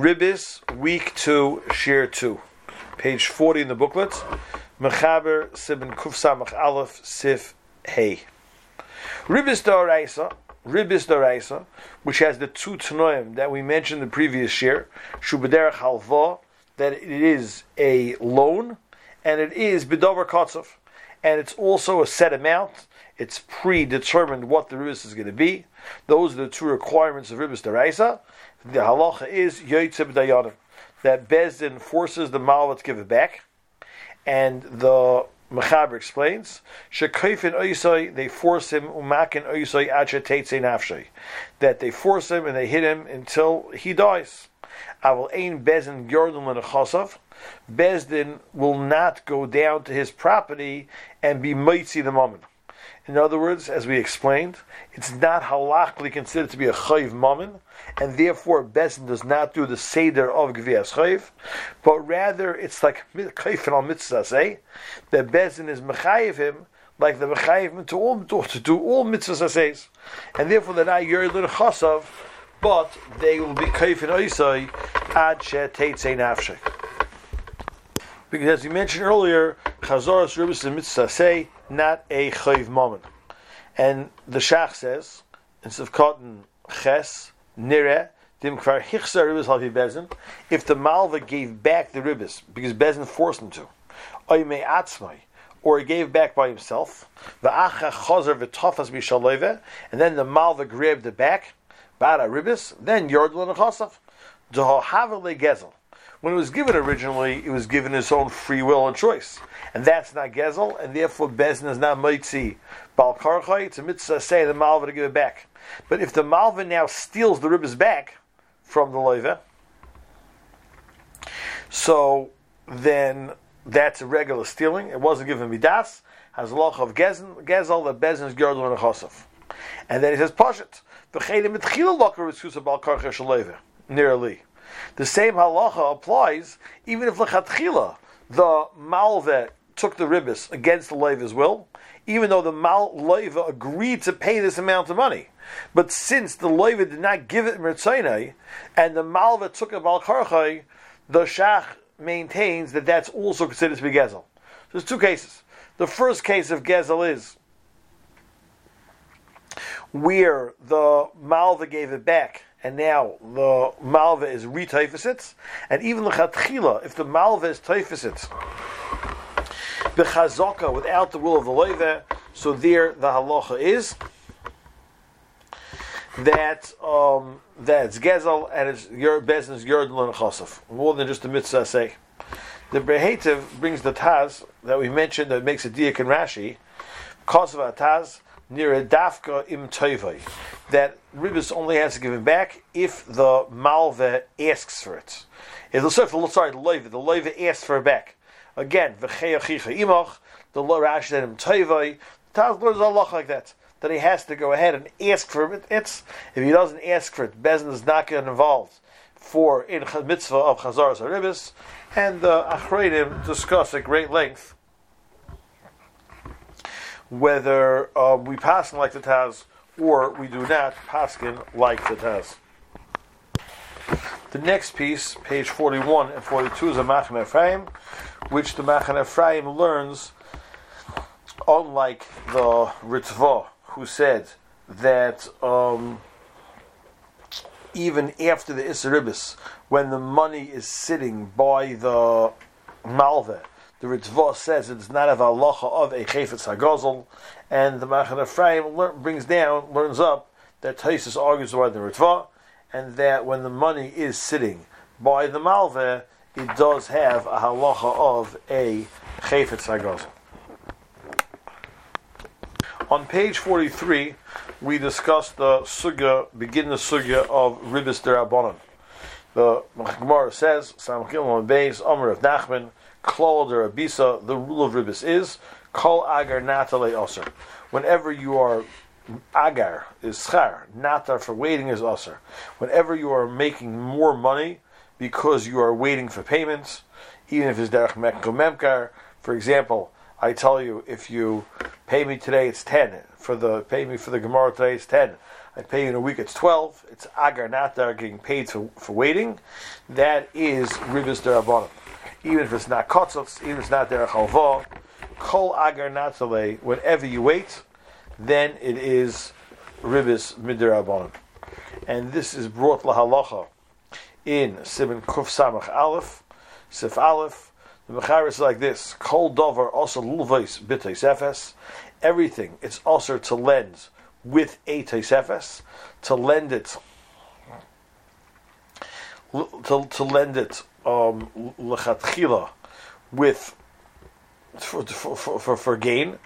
Ribis, week two, share two, page 40 in the booklet. Mechaber Sibin Kufsamach Aleph Sif Hey. Ribis Doraisa, Ribis Doraisa, which has the two Tanoim that we mentioned the previous year, Shubaderach Halva, that it is a loan, and it is Bidover Kotzov, and it's also a set amount. It's predetermined what the ribis is going to be. Those are the two requirements of ribis deraisa. The halacha is yoytze b'dayanim, that Bezdin forces the malva to give it back, and the Mechaber explains, Shekayfin oisoi, they force him, umakin oisoi acha teitze nafshay, that they force him and they hit him until he dies. I will ain Bezdin Yordan Lenachosov, Bezdin will not go down to his property and be mitzi the moment. In other words, as we explained, it's not halachically considered to be a chayiv mammon, and therefore Bezdin does not do the seder of gvias chayiv, but rather it's like chayiv al mitzvah say that Bezdin is mechayiv him like the mechayiv to all to do all mitzvahs and therefore they're not yerid chasav, but they will be chayiv in oisai ad she teitzei nafshei. Because as we mentioned earlier, Chazoras Ribis and Mitzvah say not a chayiv moment. And the Shach says, instead of cotton ches, nire, if the malva gave back the ribis, because bezin forced him to, oy me atzmai, or he gave back by himself, va'acha chazer v'tofas and then the malva grabbed it back, bada ribis, then yordl and chasav, dohavale gezel. When it was given originally, it was given his own free will and choice. And that's not Gezel, and therefore Bezin is not Moitzi Bal Karchai. It's a mitzvah say the Malva to give it back. But if the Malva now steals the ribis back from the Loiva, so then that's regular stealing. It wasn't given Midas. Has loch of Gezel, the Bezin is Gerdel and a Chosov. And then he says Poshet. V'chedim mitchila locker is Bal Karchai Shaloiva. Nearly. The same halacha applies even if lechatchila the malve took the ribis against the leiva's will, even though the mal leiva agreed to pay this amount of money. But since the leiva did not give it mertzainai, and the malva took it balkarchai, the shach maintains that that's also considered to be gezel. So there's two cases. The first case of gezel is where the malva gave it back and now the malva is retaifisit, and even the chatchila, if the malva is taifisit, the chazaka without the will of the loive, so there the halacha is that um, that's gezel and it's your business yordel and chasaf more than just a mitzvah say. The Behetiv brings the Taz that we mentioned that makes a diak in Rashi, Kosovo Taz, near a dafka im toivai, that ribis only has to give him back if the malve asks for it. If the sorry, the loiva, the loiva asks for it back. Again, the rashi said im toivai. The Taz learns Allah like that. That he has to go ahead and ask for it. It's if he doesn't ask for it, Bezin is not getting involved for in mitzvah of chazaras ribis, and the achreidim discuss at great length whether uh, we pass like the Taz or we do not paskin like the Taz. The next piece, page 41 and 42, is a Machan Ephraim, which the Machan Ephraim learns, unlike the Ritva, who said that um, even after the Isaribis, when the money is sitting by the Malva, the Ritva says it's not a halacha of a chayfetz hagazel, and the Machan Ephraim brings down, learns up that Taisus argues about the Ritva, and that when the money is sitting by the malve, it does have a halacha of a chayfetz hagazel. On page 43, we discussed the sugya, begin the sugya of ribis derabanan. The Gemara says, on Beis, Omer of Nachman, Klal or Abisa, the rule of ribis is Kol Agar Natale Osir. Whenever you are Agar is schar, natar for waiting is osir. Whenever you are making more money because you are waiting for payments, even if it's derech memkar, for example, I tell you if you pay me today it's ten for the pay me for the gemara today it's ten. I pay you in a week, it's 12. It's agar natar getting paid for, for waiting. That is ribis derabanim. Even if it's not kotzos, even if it's not derech halva, kol agar natale, whenever you wait, then it is ribis midirabanim. And this is brought lahalacha in Simon Kuf Samach Aleph, Sif Aleph. The Mechar is like this: Kol Dover also lulvais b'teis efes. Everything it's also to lend with a teis to lend it to, to lend it um, with for, for, for, for gain.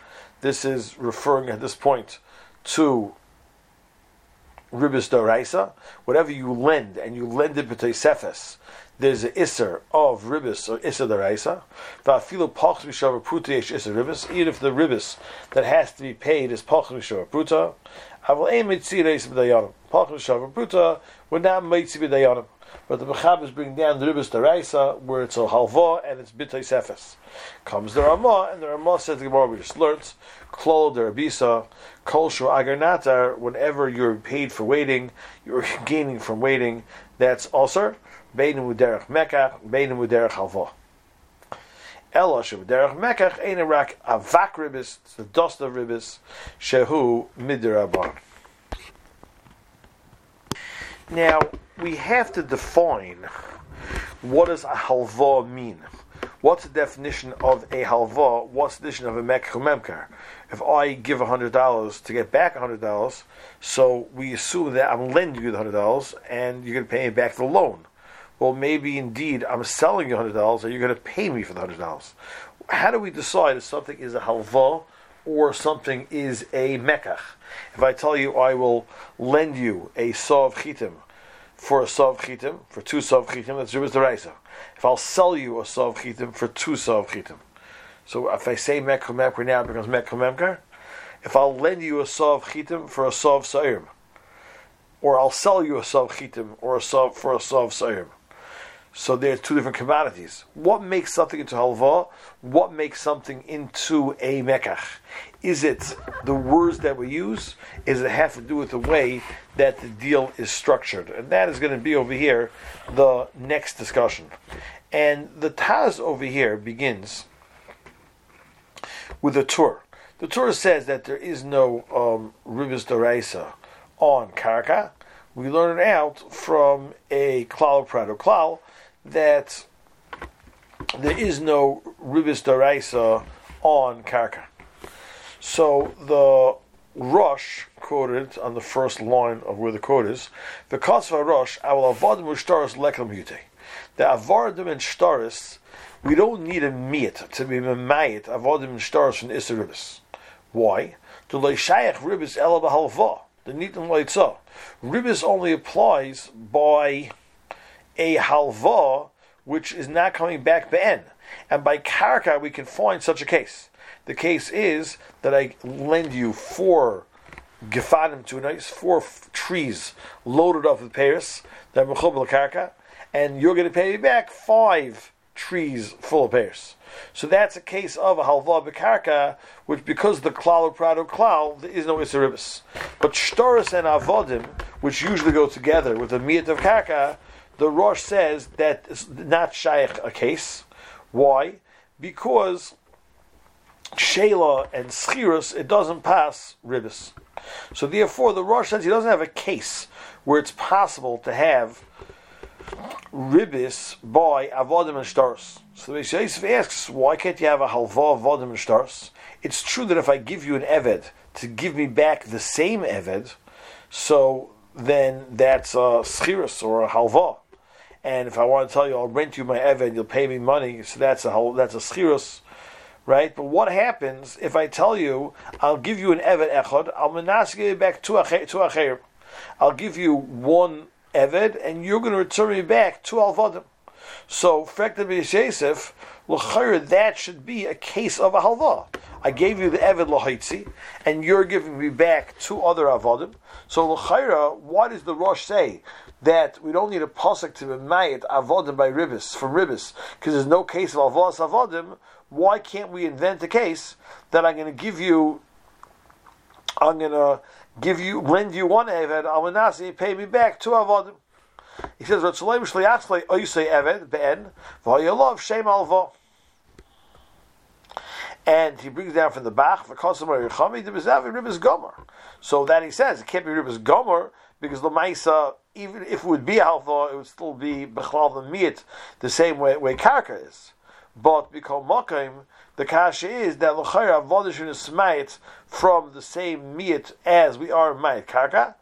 This is referring at this point to ribis doraisa, whatever you lend and you lend it b'toisefes, there's an isser of ribis or isser doraisa. Va'afilu pach mishav pruta yesh isser ribis. Even if the ribis that has to be paid is pach mishav pruta, aval ein mitzir eis b'dayanim. Pach mishav pruta would not mitzir b'dayanim. But the Mechab is bringing down the Ribis Daraisa, where it's a halva and it's bitay sefes. Comes the Ramah, and the Ramah says the Gemara we just learned, Klol derabisa, kol shur agar whenever you're paid for waiting, you're gaining from waiting, that's also, beinu derech mekach, beinu derech halva. Ella derech mekach, ein rak avak ribis, the dust of ribis, shehu midirabar. Now, we have to define what does a halva mean. What's the definition of a halva? What's the definition of a mekach If I give hundred dollars to get back hundred dollars, so we assume that I'm lending you the hundred dollars and you're going to pay me back the loan. Well, maybe indeed I'm selling you hundred dollars and you're going to pay me for the hundred dollars. How do we decide if something is a halva or something is a mekach? If I tell you I will lend you a sov chitim for a sov chitim, for two sov chitim, that's ribis deraisa. If I'll sell you a sov chitim for two sov chitim, so if I say mekach now, it becomes mekach. If I'll lend you a sov chitim for a sov sa'im, or I'll sell you a sov chitim or a sov for a sov sa'im. So there are two different commodities. What makes something into halva? What makes something into a mekach? Is it the words that we use? Is it have to do with the way that the deal is structured? And that is going to be over here the next discussion. And the Taz over here begins with a Tur. The Tur says that there is no um, ribis deraisa on karka. We learn it out from a klal prado klal that there is no ribis daraisa on karka. So the Rosh quoted on the first line of where the quote is, the Kosva Rosh, I will avodim ushtaris lekam yute. The avodim and shtaris, we don't need a miet to be memayit avodim and shtaris from Isser Why? To leishayach ribis ela b'halva. The nitim leitzah. Ribis only applies by a halva which is not coming back ben. And by karka we can find such a case. The case is that I lend you four gefanim to nice four f- trees loaded up with pears, that mechubel karka, and you're going to pay me back five trees full of pears. So that's a case of a halva bekarka, which because the klal prado klal, there is no isaribis. But shtoris and avodim, which usually go together with the miyat of karka, the Rosh says that it's not shaykh a case. Why? Because Shela and Schirus, it doesn't pass Ribis. So therefore, the Rosh says he doesn't have a case where it's possible to have Ribis by Avodim and Shtaros. So the Yosef asks, why can't you have a Halva Avodim and Shtaros? It's true that if I give you an Eved to give me back the same Eved, so then that's a Schirus or a Halva and if I want to tell you I'll rent you my Eved, you'll pay me money, so that's a whole, that's a schirus, right? But what happens if I tell you I'll give you an Eved Echad, I'll menasge back to Acher, I'll give you one Eved, and you're going to return me back to Alvadim. So, effectively, Yosef, that should be a case of a halva. I gave you the Eved Lahaitzi, and you're giving me back two other Avadim. So, l'chayra, what does the Rosh say? that we don't need a pasuk to be mayit avodim by ribis from ribis because there's no case of avos avodim. Why can't we invent a case that I'm going to give you? I'm going to give you, lend you one Eved, Almanasi, pay me back two Avodim. He says, Ratzalem Shliachle, Oysei Eved, Ben, Vayolov, Shem Alvo. And he brings down from the Bach, Vakosamar Yechami, the Bezavi, Ribbis Gomer. So that he says, it can't be Ribbis Gomer, because the Maisa, even if it would be Alva, it would still be Bechlal the Miet, the same way, way Karka is. But because Mokim, the kasha is that l'chayra avodah is smayit from the same miet as we are mayit karka,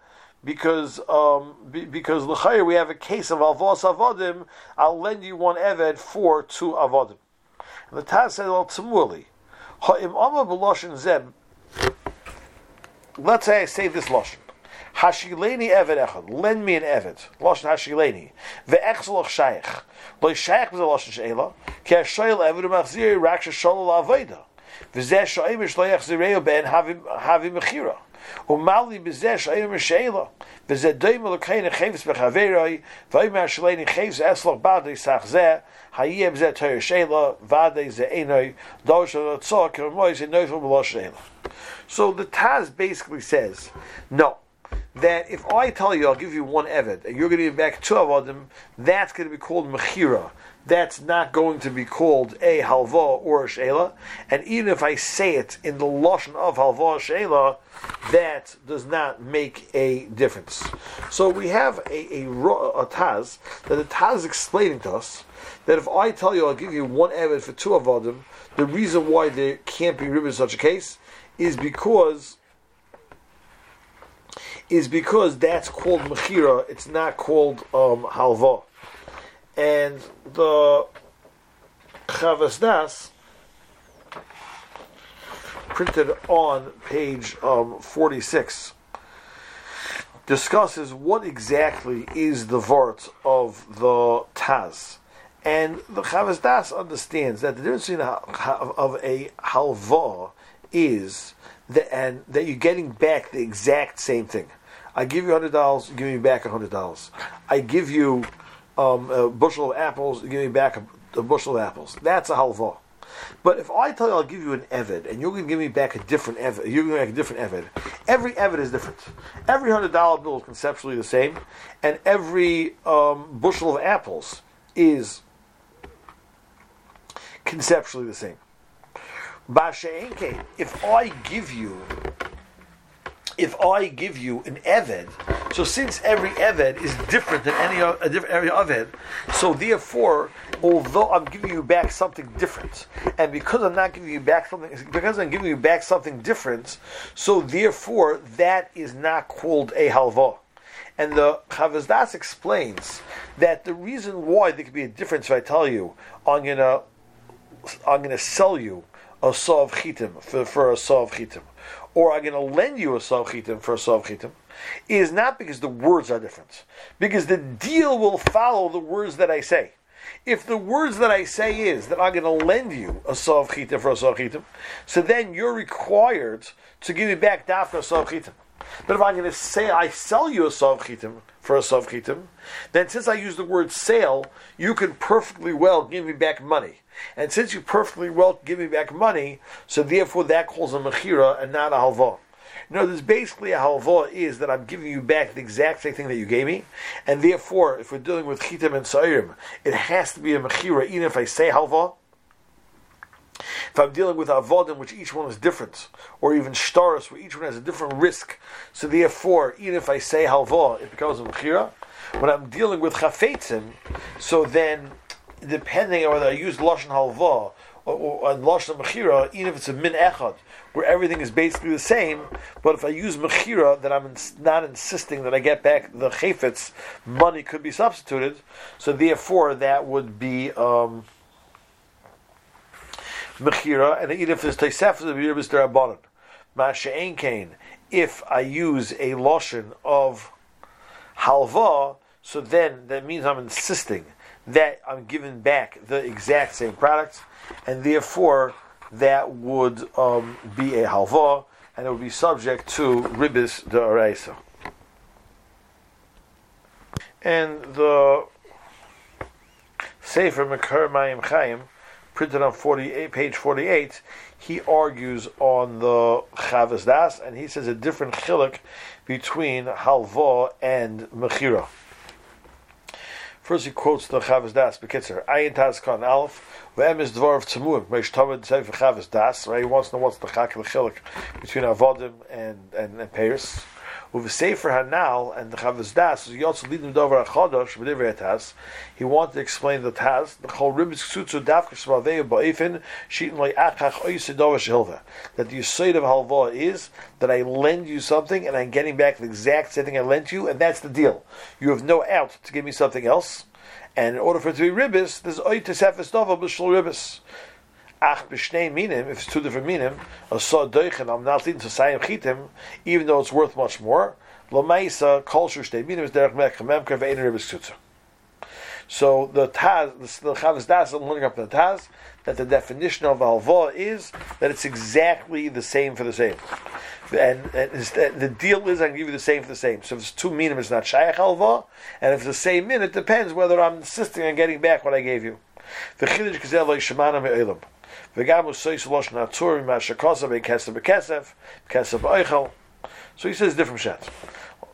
because um, be, because l'chayra we have a case of avos avodim. I'll lend you one eved for two avodim. And the Taz said, "Well, Let's say I say this loshin. Hashileni eved echad. Lend me an eved. Loshin hashileni. Ve'echzoloch shayich. Lo shayich b'ze loshin she'ela. Ki ha-shoyel eved u'machzir rak she-shol la'avoida. V'zeh sho'im ish lo yachzireo ben havi mechira. ומעלי בזה שהיום משאלה, וזה דומה לקין חפץ בחברוי, ואם השלני חפץ אסלח בעדי סך זה, היה בזה תויר שאלה, ועדי זה אינוי, דור של רצוע, כרמוי זה נויפל בלא שאלה. So the Taz basically says, no, that if I tell you I'll give you one Eved, and you're going to give back two of them, that's going to be called Mechira. That's not going to be called a halva or a shela. And even if I say it in the lashon of halva or shela, that does not make a difference. So we have a, a, a taz that the taz is explaining to us that if I tell you I'll give you one Eved for two them, the reason why there can't be ribis in such a case is because is because that's called mechira. It's not called um, halva. And the Chavas Das printed on page um, 46 discusses what exactly is the vort of the Taz. And the Chavas Das understands that the difference between of a halva is that, and that you're getting back the exact same thing. I give you hundred dollars, give me back hundred dollars. I give you um, a bushel of apples, give me back a, a bushel of apples. That's a halva. But if I tell you I'll give you an eved and you're going to give me back a different eved, you're going to make a different eved. Every eved is different. Every hundred dollar bill is conceptually the same, and every um, bushel of apples is conceptually the same. If I give you if I give you an Eved, so since every Eved is different than any a different area of it, so therefore, although I'm giving you back something different, and because I'm not giving you back something, because I'm giving you back something different, so therefore that is not called a halva. And the Chavas Das explains that the reason why there could be a difference if I tell you I'm gonna I'm gonna sell you a saw of chitim for, for a saw of chitim or I'm going to lend you a Savchitim for a Savchitim, is not because the words are different. Because the deal will follow the words that I say. If the words that I say is that I'm going to lend you a Savchitim for a Savchitim, so then you're required to give me back Dafka a Savchitim. But if I'm going to say I sell you a Savchitim for a Savchitim, then since I use the word sale, you can perfectly well give me back money. And since you perfectly well give me back money, so therefore that calls a mechira and not a halva. Know, there's basically a halva is that I'm giving you back the exact same thing that you gave me, and therefore, if we're dealing with chitim and sa'irim, it has to be a mechira, even if I say halva. If I'm dealing with avodim, which each one is different, or even shtaris, where each one has a different risk, so therefore, even if I say halva, it becomes a mechira. When I'm dealing with chafetzim, so then depending on whether I use lashon halva or, or lashon mechira, even if it's a min echad, where everything is basically the same. But if I use mechira, then I'm ins- not insisting that I get back the chayfetz money could be substituted. So therefore, that would be. Um, Mechira, and even if there's Taisef, the Yirbis Derabanan. Masha'en Kain, if I use a lotion of halva, so then that means I'm insisting that I'm giving back the exact same product, and therefore that would um, be a halva, and it would be subject to ribis de araisa. And the Sefer Mekar Mayim Chaim printed on 48, page 48, he argues on the Chavas Das, and he says a different chiluk between halva and mechira. First, he quotes the Chavas Das, Bekitzer, Ayin Taz Aleph, V'em is Dvar of Tzemur, Meish Tamid Sefer Chavas Das, right? He wants to know what's the chak the chiluk between Avodim and, and, and Peirs with a Sefer Hanal and the Chavas Das, he also lead them over a Chodosh, whatever Taz. He wanted to explain the Taz, the Chol Ribbis Ksutsu Davka Shmaveu Ba'ifin, Sheetin Loi Achach Oyisidova Shilva. That the Yisayid of Halva is that I lend you something and I'm getting back the exact same thing I lent you, and that's the deal. You have no out to give me something else. And in order for it to be ribbis, there's oy tesefes nova b'shul ribbis. Ach b'shnei minim, if it's two different minim, a saw doichen, I'm not leading to sayim chitim, even though it's worth much more. Lamaisa, culture shnei minim is derech mechem memker ve'ein ribbis tzutza. So the Taz, the Chavas Das, I'm learning up the Taz, that the definition of halva is that it's exactly the same for the same. And, and the deal is I can give you the same for the same. So if it's two minim, it's not shaykh halva, and if it's the same min, it depends whether I'm insisting on getting back what I gave you. The chiddush kazel lo me'elam. So he says different shots.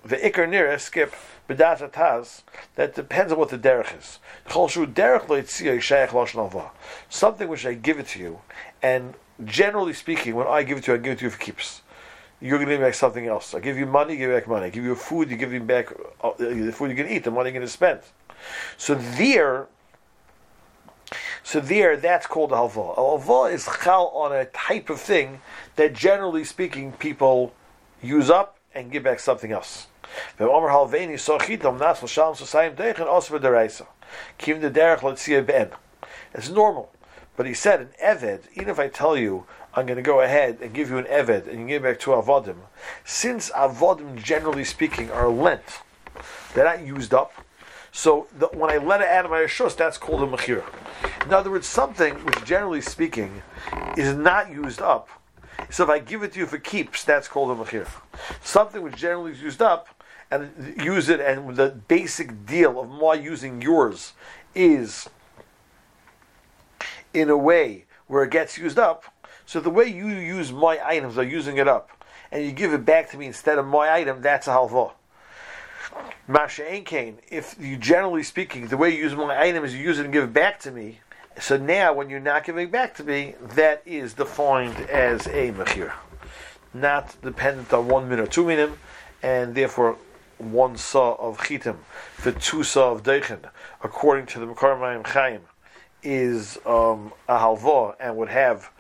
The ikar Nira skip b'data taz that depends on what the derech is. Something which I give it to you, and generally speaking, when I give it to you, I give it to you for keeps. You're going to give me back something else. I give you money, give back money. I give you food, you give me back uh, the food you can eat, the money you're going to spend. So there, so there, that's called a halva. A halva is chal on a type of thing that, generally speaking, people use up and give back something else. It's normal. But he said, an eved, even if I tell you, I'm going to go ahead and give you an eved, and you give back two avodim, since avodim, generally speaking, are lent, they're not used up, so the, when I let it out of my shus, that's called a mechira. In other words, something which, generally speaking, is not used up. So if I give it to you for keeps, that's called a mechira. Something which generally is used up, and use it, and the basic deal of my using yours is in a way where it gets used up. So the way you use my items are using it up, and you give it back to me instead of my item, that's a halva. Masha Kain, if you generally speaking, the way you use my item is you use it and give it back to me. So now, when you're not giving back to me, that is defined as a mechir, not dependent on one minute or two minute, and therefore one saw of chitim for two saw of deichen, according to the Mekar Chaim, is um, a halva and would have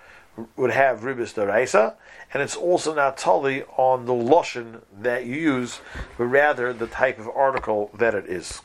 would have ribis deraisa, and it's also not totally on the loshen that you use, but rather the type of article that it is.